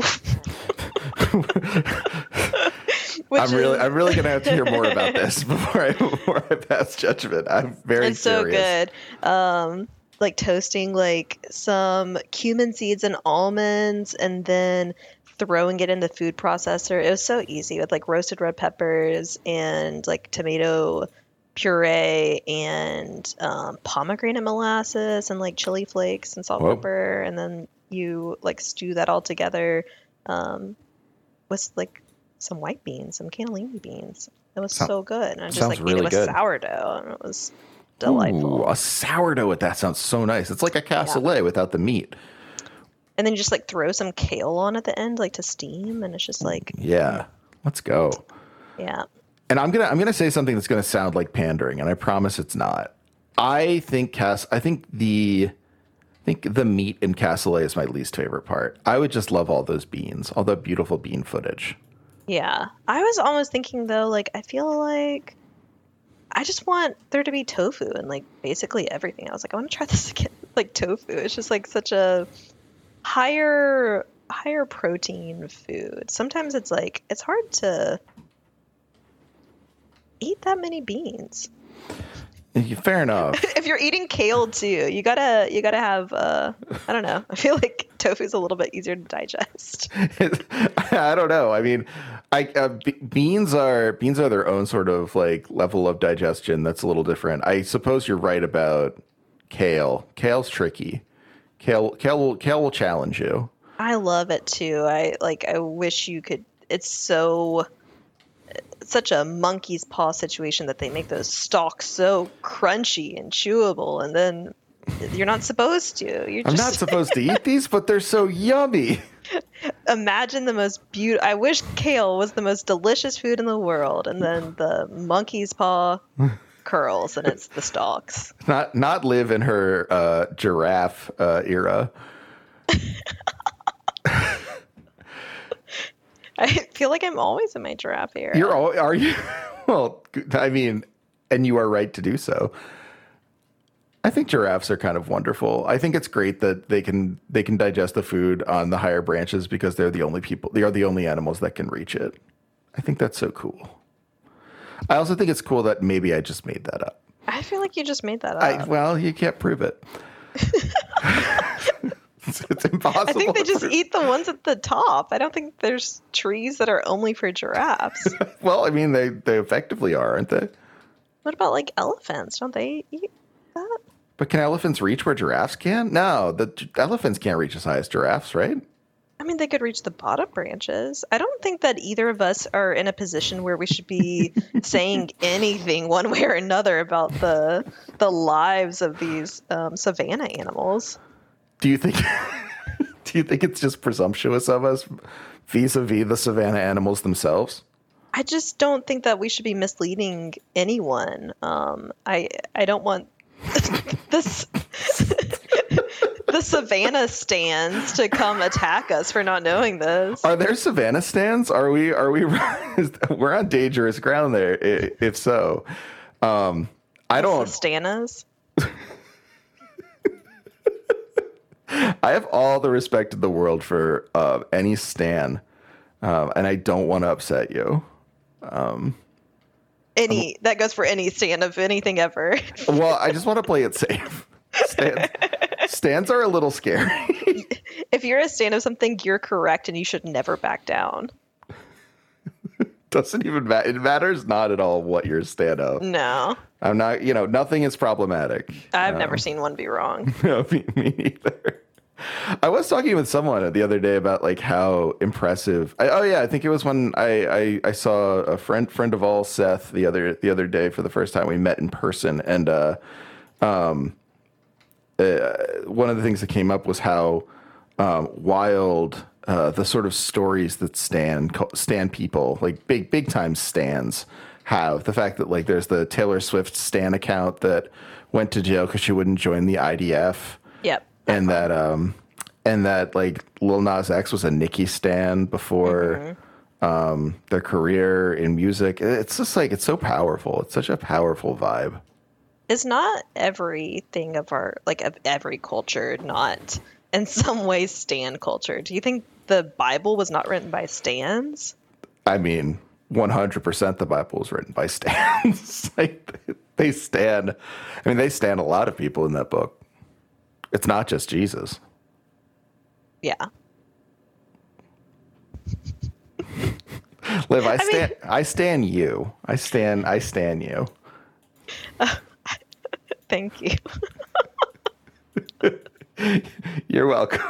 I'm really, is- I'm really gonna have to hear more about this before I, before I pass judgment. I'm very it's so curious. good. Um, like toasting like some cumin seeds and almonds, and then throwing it in the food processor. It was so easy with like roasted red peppers and like tomato puree and um, pomegranate molasses and like chili flakes and salt Whoa. pepper, and then you like stew that all together um, with like some white beans, some cannellini beans. It was Sound- so good, and I just like really it with good. sourdough, and it was delightful. Ooh, a sourdough with that sounds so nice. It's like a cassoulet without the meat. And then you just like throw some kale on at the end, like to steam, and it's just like, Yeah, let's go. yeah. And I'm gonna I'm gonna say something that's gonna sound like pandering, and I promise it's not. I think Cass. I think the think the meat in cassoulet is my least favorite part. I would just love all those beans, all the beautiful bean footage. Yeah. I was almost thinking though, like, I feel like I just want there to be tofu and like basically everything. I was like, I want to try this again. Like tofu. It's just like such a higher higher protein food. Sometimes it's like it's hard to eat that many beans. Fair enough. if you're eating kale too, you gotta you gotta have uh I don't know. I feel like tofu's a little bit easier to digest. I don't know. I mean, I uh, be- beans are beans are their own sort of like level of digestion that's a little different. I suppose you're right about kale. Kale's tricky. Kale kale will kale will challenge you. I love it too. I like I wish you could it's so such a monkey's paw situation that they make those stalks so crunchy and chewable and then you're not supposed to. You're I'm just not supposed to eat these, but they're so yummy. imagine the most beautiful. I wish kale was the most delicious food in the world, and then the monkey's paw curls, and it's the stalks. Not not Liv in her uh, giraffe uh, era. I feel like I'm always in my giraffe era. You're all are you? Well, I mean, and you are right to do so. I think giraffes are kind of wonderful. I think it's great that they can they can digest the food on the higher branches because they're the only people they are the only animals that can reach it. I think that's so cool. I also think it's cool that maybe I just made that up. I feel like you just made that up. I, well, you can't prove it. it's, it's impossible. I think they just eat the ones at the top. I don't think there's trees that are only for giraffes. Well, I mean, they they effectively are, aren't they? what about like elephants? Don't they eat that? But can elephants reach where giraffes can? No, the elephants can't reach as high as giraffes, right? I mean, they could reach the bottom branches. I don't think that either of us are in a position where we should be saying anything one way or another about the the lives of these um, savanna animals. Do you think? do you think it's just presumptuous of us vis-a-vis the savannah animals themselves? I just don't think that we should be misleading anyone. Um, I I don't want this the savannah stands to come attack us for not knowing this. Are there savannah stands? Are we? Are we? we're on dangerous ground there. If so, um, I don't. Stanas. I have all the respect in the world for uh, any stan, um, and I don't want to upset you. Any that goes for any stand of anything ever. Well, I just want to play it safe. Stands, stands are a little scary. if you're a stand of something, you're correct, and you should never back down. Doesn't even matter. It matters not at all what you're a stand of. No, I'm not. You know, nothing is problematic. I've never seen one be wrong. No, me, me neither. I was talking with someone the other day about like how impressive. I, oh yeah, I think it was when I, I I saw a friend friend of all Seth the other the other day for the first time. We met in person, and uh, um, uh, one of the things that came up was how um, wild uh, the sort of stories that stand stand people like big big time stands have. The fact that like there's the Taylor Swift stan account that went to jail because she wouldn't join the IDF Yep. and that um and that like Lil Nas X was a Nicki stan before um, their career in music. It's just like it's so powerful. It's such a powerful vibe. Is not everything of our like of every culture not in some ways stan culture? Do you think the Bible was not written by stans? I mean, 100% the Bible was written by stans. like they stand. I mean, they stand a lot of people in that book. It's not just Jesus. Yeah. Liv, I stand. I, mean, I stand you. I stand. I stand you. Uh, thank you. You're welcome.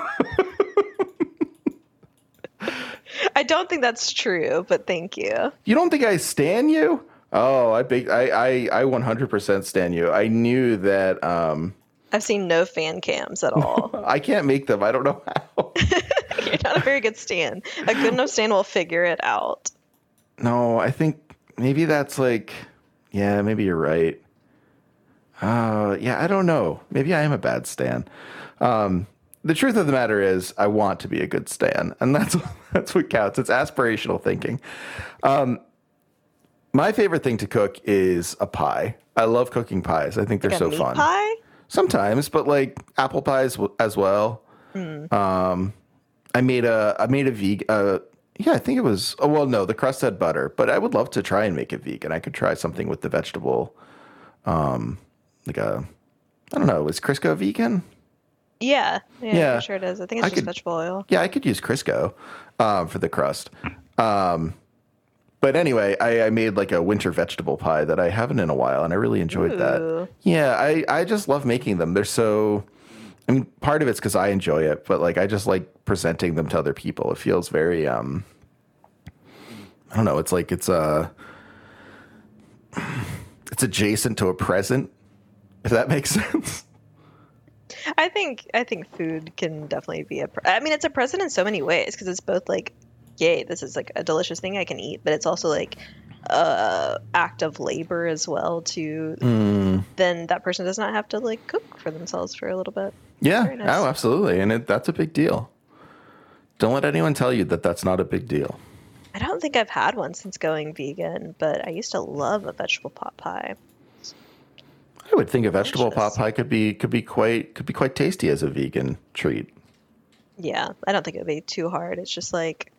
I don't think that's true, but thank you. You don't think I stand you? Oh, I big I I I 100% stand you. I knew that um I've seen no fan cams at all. I can't make them. I don't know how. You're not a very good stand. A good enough stand will figure it out. No, I think maybe that's like yeah, maybe you're right. Uh yeah, I don't know. Maybe I am a bad stand. Um the truth of the matter is I want to be a good stan, and that's that's what counts. It's aspirational thinking. Um, my favorite thing to cook is a pie. I love cooking pies. I think they're like so fun. Pie? Sometimes, but like apple pies as well. Mm. Um, I made a I made a vegan. Uh, yeah, I think it was. Oh well, no, the crust had butter, but I would love to try and make it vegan. I could try something with the vegetable, um, like a I don't know. Is Crisco vegan? Yeah, yeah, yeah. sure it is. I think it's I just could, vegetable oil. Yeah, I could use Crisco um, for the crust. Um, but anyway, I, I, made like a winter vegetable pie that I haven't in a while, and I really enjoyed Ooh. that. Yeah, I, I just love making them. They're so. I mean, part of it's because I enjoy it, but like I just like presenting them to other people. It feels very. um I don't know. It's like it's a. It's adjacent to a present, if that makes sense. I think I think food can definitely be a. Pre- I mean, it's a present in so many ways because it's both like, yay, this is like a delicious thing I can eat, but it's also like a act of labor as well. To mm. then that person does not have to like cook for themselves for a little bit. Yeah. Nice. Oh, absolutely, and it, that's a big deal. Don't let anyone tell you that that's not a big deal. I don't think I've had one since going vegan, but I used to love a vegetable pot pie. I would think a vegetable pot pie could be could be quite could be quite tasty as a vegan treat. Yeah, I don't think it would be too hard. It's just like,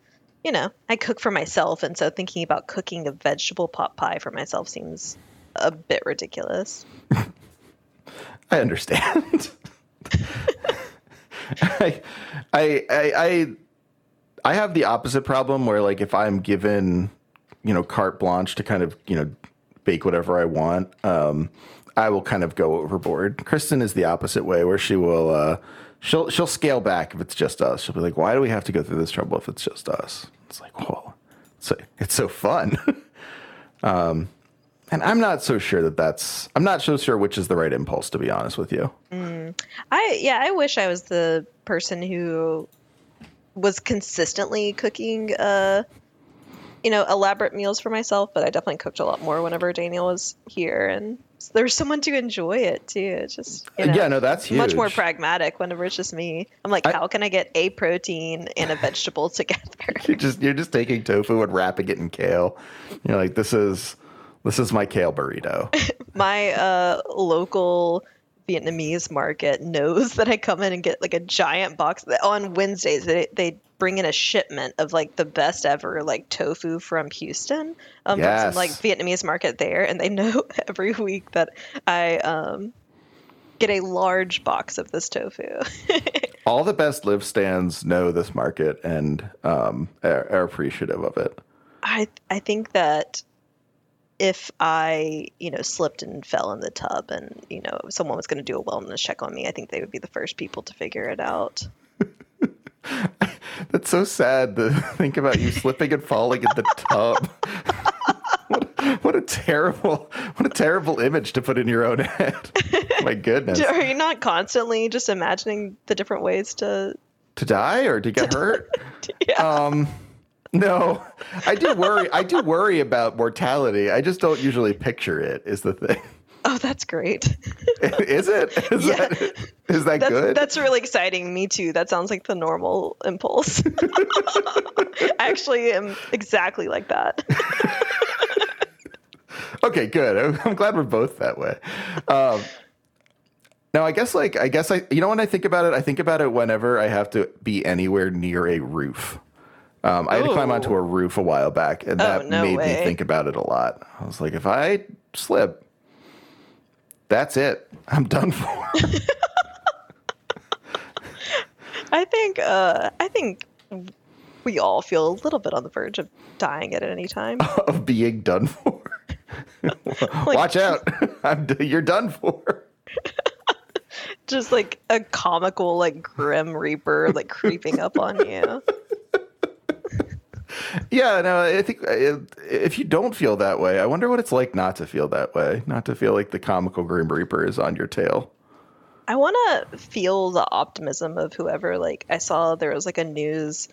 you know, I cook for myself, and so thinking about cooking a vegetable pot pie for myself seems a bit ridiculous. I understand. I, I, I, I, I have the opposite problem where, like, if I'm given, you know, carte blanche to kind of, you know, bake whatever I want, um, I will kind of go overboard. Kristen is the opposite way, where she will uh, she'll she'll scale back if it's just us. She'll be like, "Why do we have to go through this trouble if it's just us?" It's like, "Well, it's it's so fun." um, and I'm not so sure that that's I'm not so sure which is the right impulse to be honest with you. Mm. I yeah, I wish I was the person who was consistently cooking uh you know elaborate meals for myself, but I definitely cooked a lot more whenever Daniel was here and there's someone to enjoy it too. It's just you know, yeah, no, that's huge. much more pragmatic whenever it's just me. I'm like, I, how can I get a protein and a vegetable together? You're just you're just taking tofu and wrapping it in kale. You're like, this is this is my kale burrito. my uh, local Vietnamese market knows that I come in and get like a giant box on Wednesdays. They they bring in a shipment of like the best ever like tofu from Houston, um, yes. from some like Vietnamese market there, and they know every week that I um get a large box of this tofu. All the best Liv stands know this market and um, are, are appreciative of it. I I think that if I, you know, slipped and fell in the tub and, you know, someone was going to do a wellness check on me, I think they would be the first people to figure it out. That's so sad to think about you slipping and falling in the tub. what, what, a terrible, what a terrible image to put in your own head. My goodness. Are you not constantly just imagining the different ways to to die or to get hurt? yeah. Um, no, I do worry. I do worry about mortality. I just don't usually picture it. Is the thing. Oh, that's great. is it? Is Yeah. that is that That's good? that's really exciting. Me too. That sounds like the normal impulse. I actually am exactly like that. okay, good. I'm, glad we're both that way. Um, now, I guess like I guess I you know when I think about it, I think about it whenever I have to be anywhere near a roof. Um, I had to climb onto a roof a while back, and Oh, that no made me think about it a lot. I was like, if I slip, that's it. I'm done for. I think uh I think we all feel a little bit on the verge of dying at any time. of being done for. Watch out! I'm, d- you're done for. Just like a comical like grim reaper like creeping up on you. Yeah, no, I think uh, if you don't feel that way, I wonder what it's like not to feel that way, not to feel like the comical Grim Reaper is on your tail. I want to feel the optimism of whoever like I saw there was like a news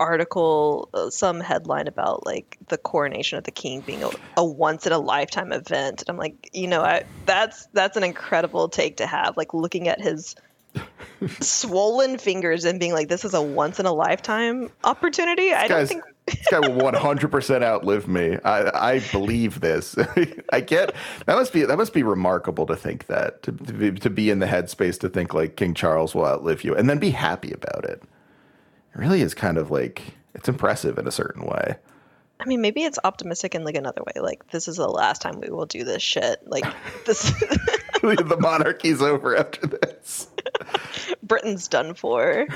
article uh, some headline about like the coronation of the king being a, a once in a lifetime event and I'm like you know I that's that's an incredible take to have like looking at his swollen fingers and being like this is a once in a lifetime opportunity I don't think this guy will 100% outlive me. I, I believe this. I get that must be that must be remarkable to think that to, to, be, to be in the headspace to think like King Charles will outlive you and then be happy about it. It really is kind of like it's impressive in a certain way. I mean maybe it's optimistic in like another way like this is the last time we will do this shit like this the monarchy's over after this. Britain's done for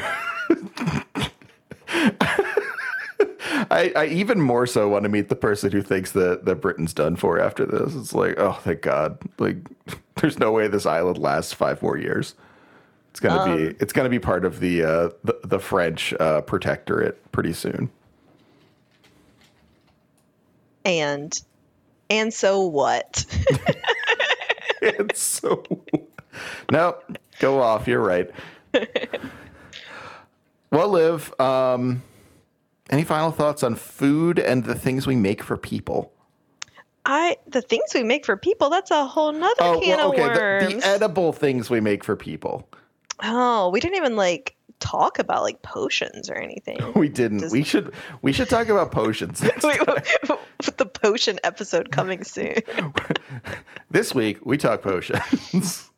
I, I even more so want to meet the person who thinks that, that Britain's done for after this. It's like, oh, thank God. Like, there's no way this island lasts five more years. It's gonna be it's gonna be part of the uh, the, the French uh, protectorate pretty soon. and and so what it's so no, go off. You're right. well, Liv, um, any final thoughts on food and the things we make for people? i the things we make for people that's a whole nother Oh, can well, okay. of worms the edible things we make for people. oh we didn't even like talk about like potions or anything We didn't. Does- we should. We should talk about potions. The potion episode coming soon this week we talk potions.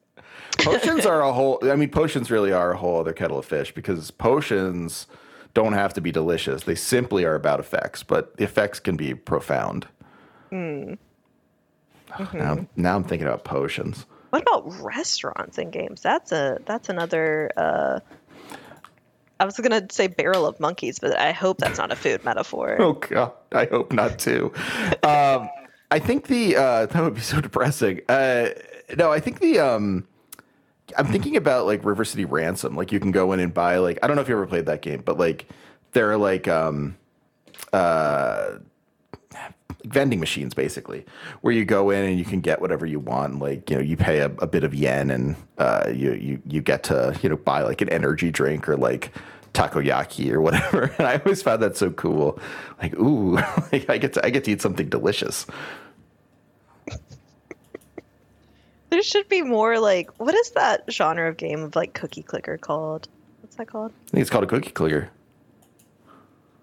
potions are a whole. I mean, potions really are a whole other kettle of fish because potions don't have to be delicious. They simply are about effects, but the effects can be profound. Hmm. Now, now I'm thinking about potions. what about restaurants and games that's a that's another uh I was gonna say barrel of monkeys, but I hope that's not a food metaphor. Oh God, I hope not too. Um, I think the uh, that would be so depressing. Uh, no, I think the um, I'm thinking about like River City Ransom. Like you can go in and buy like I don't know if you ever played that game, but like there are like um, uh, vending machines basically where you go in and you can get whatever you want. Like you know you pay a, a bit of yen and uh, you you you get to you know buy like an energy drink or like takoyaki or whatever. And I always found that so cool. Like ooh, like I get to I get to eat something delicious. There should be more like what is that genre of game of like cookie clicker called? What's that called? I think it's called a cookie clicker.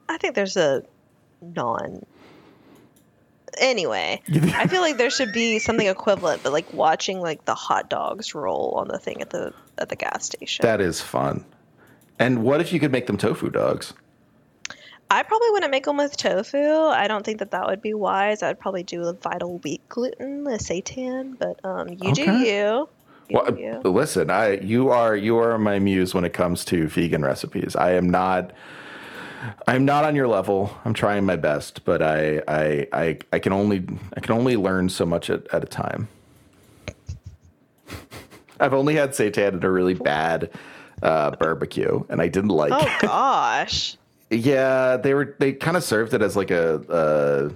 I think there's a non. Anyway, I feel like there should be something equivalent, but like watching like the hot dogs roll on the thing at the at the gas station. That is fun. And what if you could make them tofu dogs? I probably wouldn't make them with tofu. I don't think that that would be wise. I'd probably do the vital wheat gluten, the seitan. But um, you do Okay. you. You Well, do you. listen, I you are you are my muse when it comes to vegan recipes. I am not I'm not on your level. I'm trying my best, but I I I, I can only I can only learn so much at, at a time. I've only had seitan in a really bad uh, barbecue, and I didn't like. Oh it. gosh. Yeah, they were they kind of served it as like a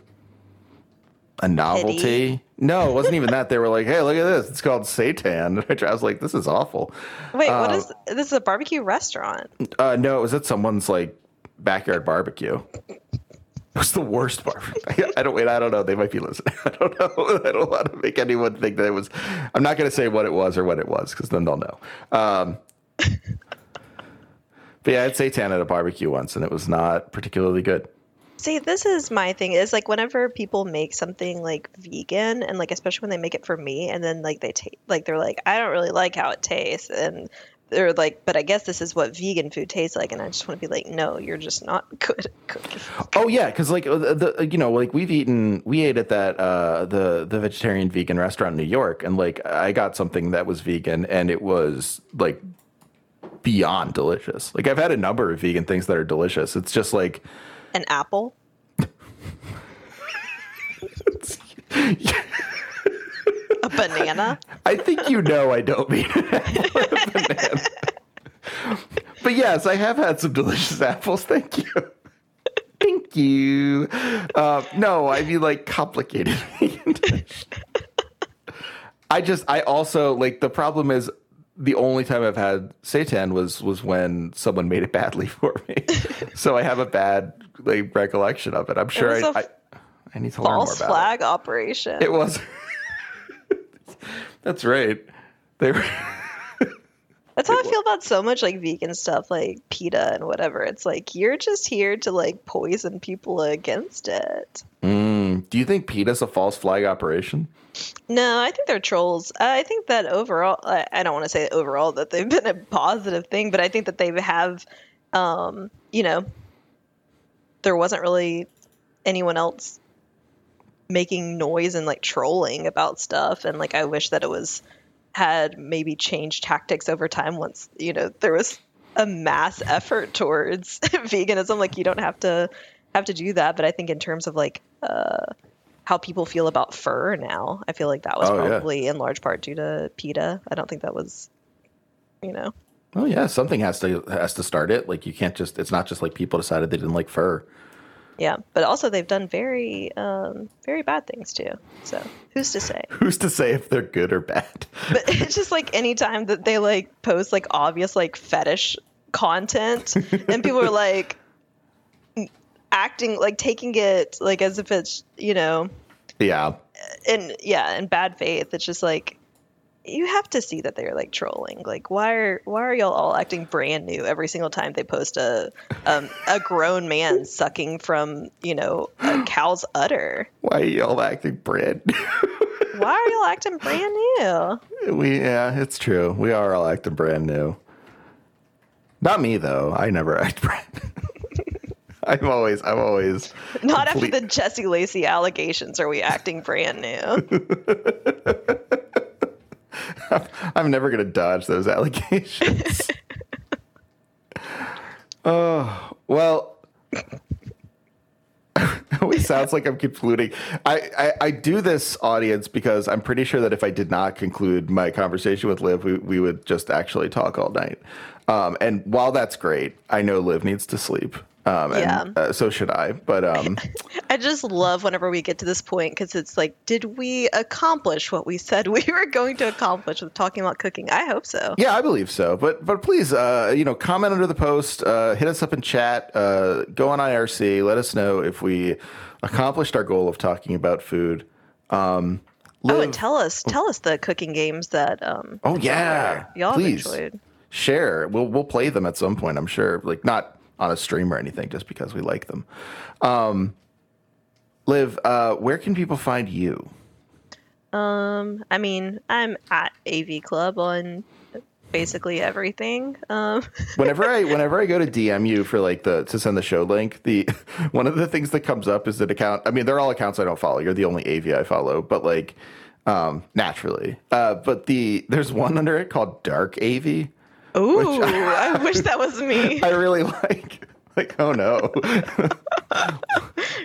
a, a novelty. No, it wasn't even that. They were like, "Hey, look at this! It's called Satan." Which I was like, "This is awful." Wait, what Um, is this? Is a barbecue restaurant? Uh, no, it was at someone's like backyard barbecue. It was the worst part. I don't wait. I don't know. They might be listening. I don't know. I don't want to make anyone think that it was. I'm not going to say what it was or what it was because then they'll know. Um, but yeah, I had seitan at a barbecue once, and it was not particularly good. See, this is my thing. Is like whenever people make something like vegan, and like especially when they make it for me, and then like they take like they're like, I don't really like how it tastes, and they're like, but I guess this is what vegan food tastes like, and I just want to be like, no, you're just not good at cooking. Oh yeah, because like the, the you know like we've eaten we ate at that uh the the vegetarian vegan restaurant in New York, and like I got something that was vegan, and it was like beyond delicious. Like I've had a number of vegan things that are delicious. It's just like An apple. A banana. I think you know I don't mean banana. But yes, I have had some delicious apples. Thank you. Thank you. Uh, no, I mean like complicated. I just, I also like the problem is the only time I've had seitan was was when someone made it badly for me. so I have a bad like recollection of it. I'm sure was I, a I, I need to learn more False about flag operation. it. It was. That's right. They were. That's how I feel about so much like vegan stuff, like PETA and whatever. It's like you're just here to like poison people against it. Mm, do you think PETA's a false flag operation? No, I think they're trolls. I think that overall, I don't want to say overall that they've been a positive thing, but I think that they have, um, you know, there wasn't really anyone else making noise and like trolling about stuff, and like I wish that it was had maybe changed tactics over time once you know there was a mass effort towards veganism. Like you don't have to have to do that, but I think in terms of like uh, how people feel about fur now, I feel like that was Oh, yeah. probably in large part due to PETA. I don't think that was, you know. Oh yeah, something has to has to start it. Like you can't just. It's not just like people decided they didn't like fur. Yeah, but also they've done very, um, very bad things too. So who's to say? Who's to say if they're good or bad? But it's just like anytime that they like post like obvious like fetish content, and people are like acting like taking it like as if it's you know, yeah. in yeah, in bad faith. It's just like you have to see that they're like trolling. Like why are why are y'all all acting brand new every single time they post a um, a grown man sucking from you know a cow's udder? Why are y'all acting brand? New? why are y'all acting brand new? we yeah, it's true. We are all acting brand new. Not me though. I never act brand. I'm always I'm always Not after the Jesse Lacey allegations are we acting brand new. I'm never gonna dodge those allegations. oh well, it sounds like I'm concluding. I, I I do this audience because I'm pretty sure that if I did not conclude my conversation with Liv, we we would just actually talk all night. Um, and while that's great, I know Liv needs to sleep. Um, and, Yeah. uh, so should I. But um, I just love whenever we get to this point because it's like, did we accomplish what we said we were going to accomplish with talking about cooking? I hope so. Yeah, I believe so. But but please, uh, you know, comment under the post, uh, hit us up in chat, uh, go on IRC, let us know if we accomplished our goal of talking about food. Um, Oh, and tell us, tell us the cooking games that um Oh, yeah. y'all have Please. enjoyed. share. We'll we'll play them at some point. I'm sure. Like not on a stream or anything, just because we like them. Um, Liv, uh, where can people find you? Um, I mean, I'm at AV Club on basically everything. Um, whenever I whenever I go to DM you for like the to send the show link, the one of the things that comes up is an account. I mean, they're all accounts I don't follow. You're the only AV I follow, but like um naturally. Uh but the there's one under it called Dark AV. ooh, I wish that was me. I really like like oh no.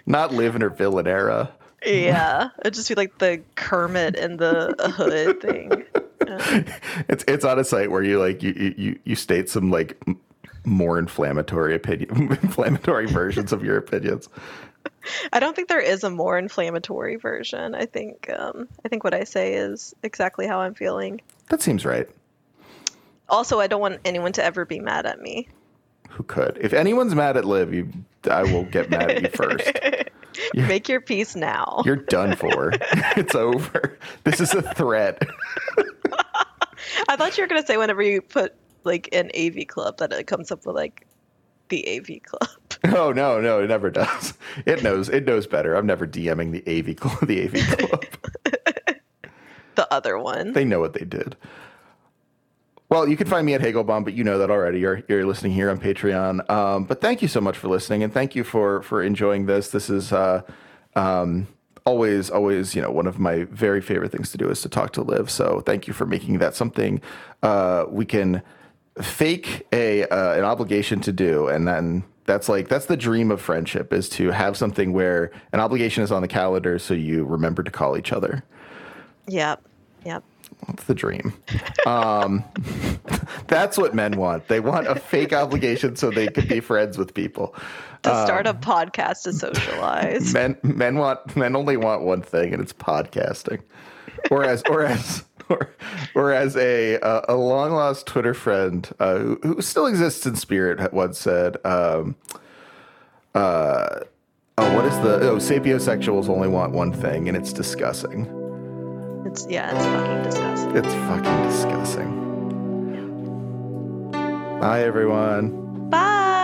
Not Liv in her villain era. Yeah, it'd just be like the Kermit and the hood thing. Yeah. It's it's on a site where you like you you- you you state some like m- more inflammatory opinion inflammatory versions of your opinions. I don't think there is a more inflammatory version. I think um, I think what I say is exactly how I'm feeling. That seems right. Also, I don't want anyone to ever be mad at me. who could. If anyone's mad at Liv, you, I will get mad at you first. Make your peace now. You're done for. it's over. This is a threat. I thought you were gonna say whenever you put like an AV club that it comes up with like the AV club. Oh no, no, it never does. It knows. It knows better. I'm never DMing the AV club. The AV club. the other one. They know what they did. Well, you can find me at Hagelbaum, but you know that already. You're you're listening here on Patreon. Um, but thank you so much for listening, and thank you for for enjoying this. This is uh, um, always always you know one of my very favorite things to do is to talk to Liv. So thank you for making that something uh, we can fake a uh, an obligation to do, and then that's like that's the dream of friendship is to have something where an obligation is on the calendar, so you remember to call each other. Yep. Yep. That's the dream. Um, that's what men want. They want a fake obligation so they can be friends with people. To start a podcast to socialize. Men men want men only want one thing, and it's podcasting. Or as or as or, or as a uh, a long lost Twitter friend uh, who, who still exists in spirit once said. Um, uh, oh, what is the oh sapiosexuals only want one thing, and it's discussing. It's yeah, it's fucking disgusting. It's fucking disgusting. Bye, everyone. Bye.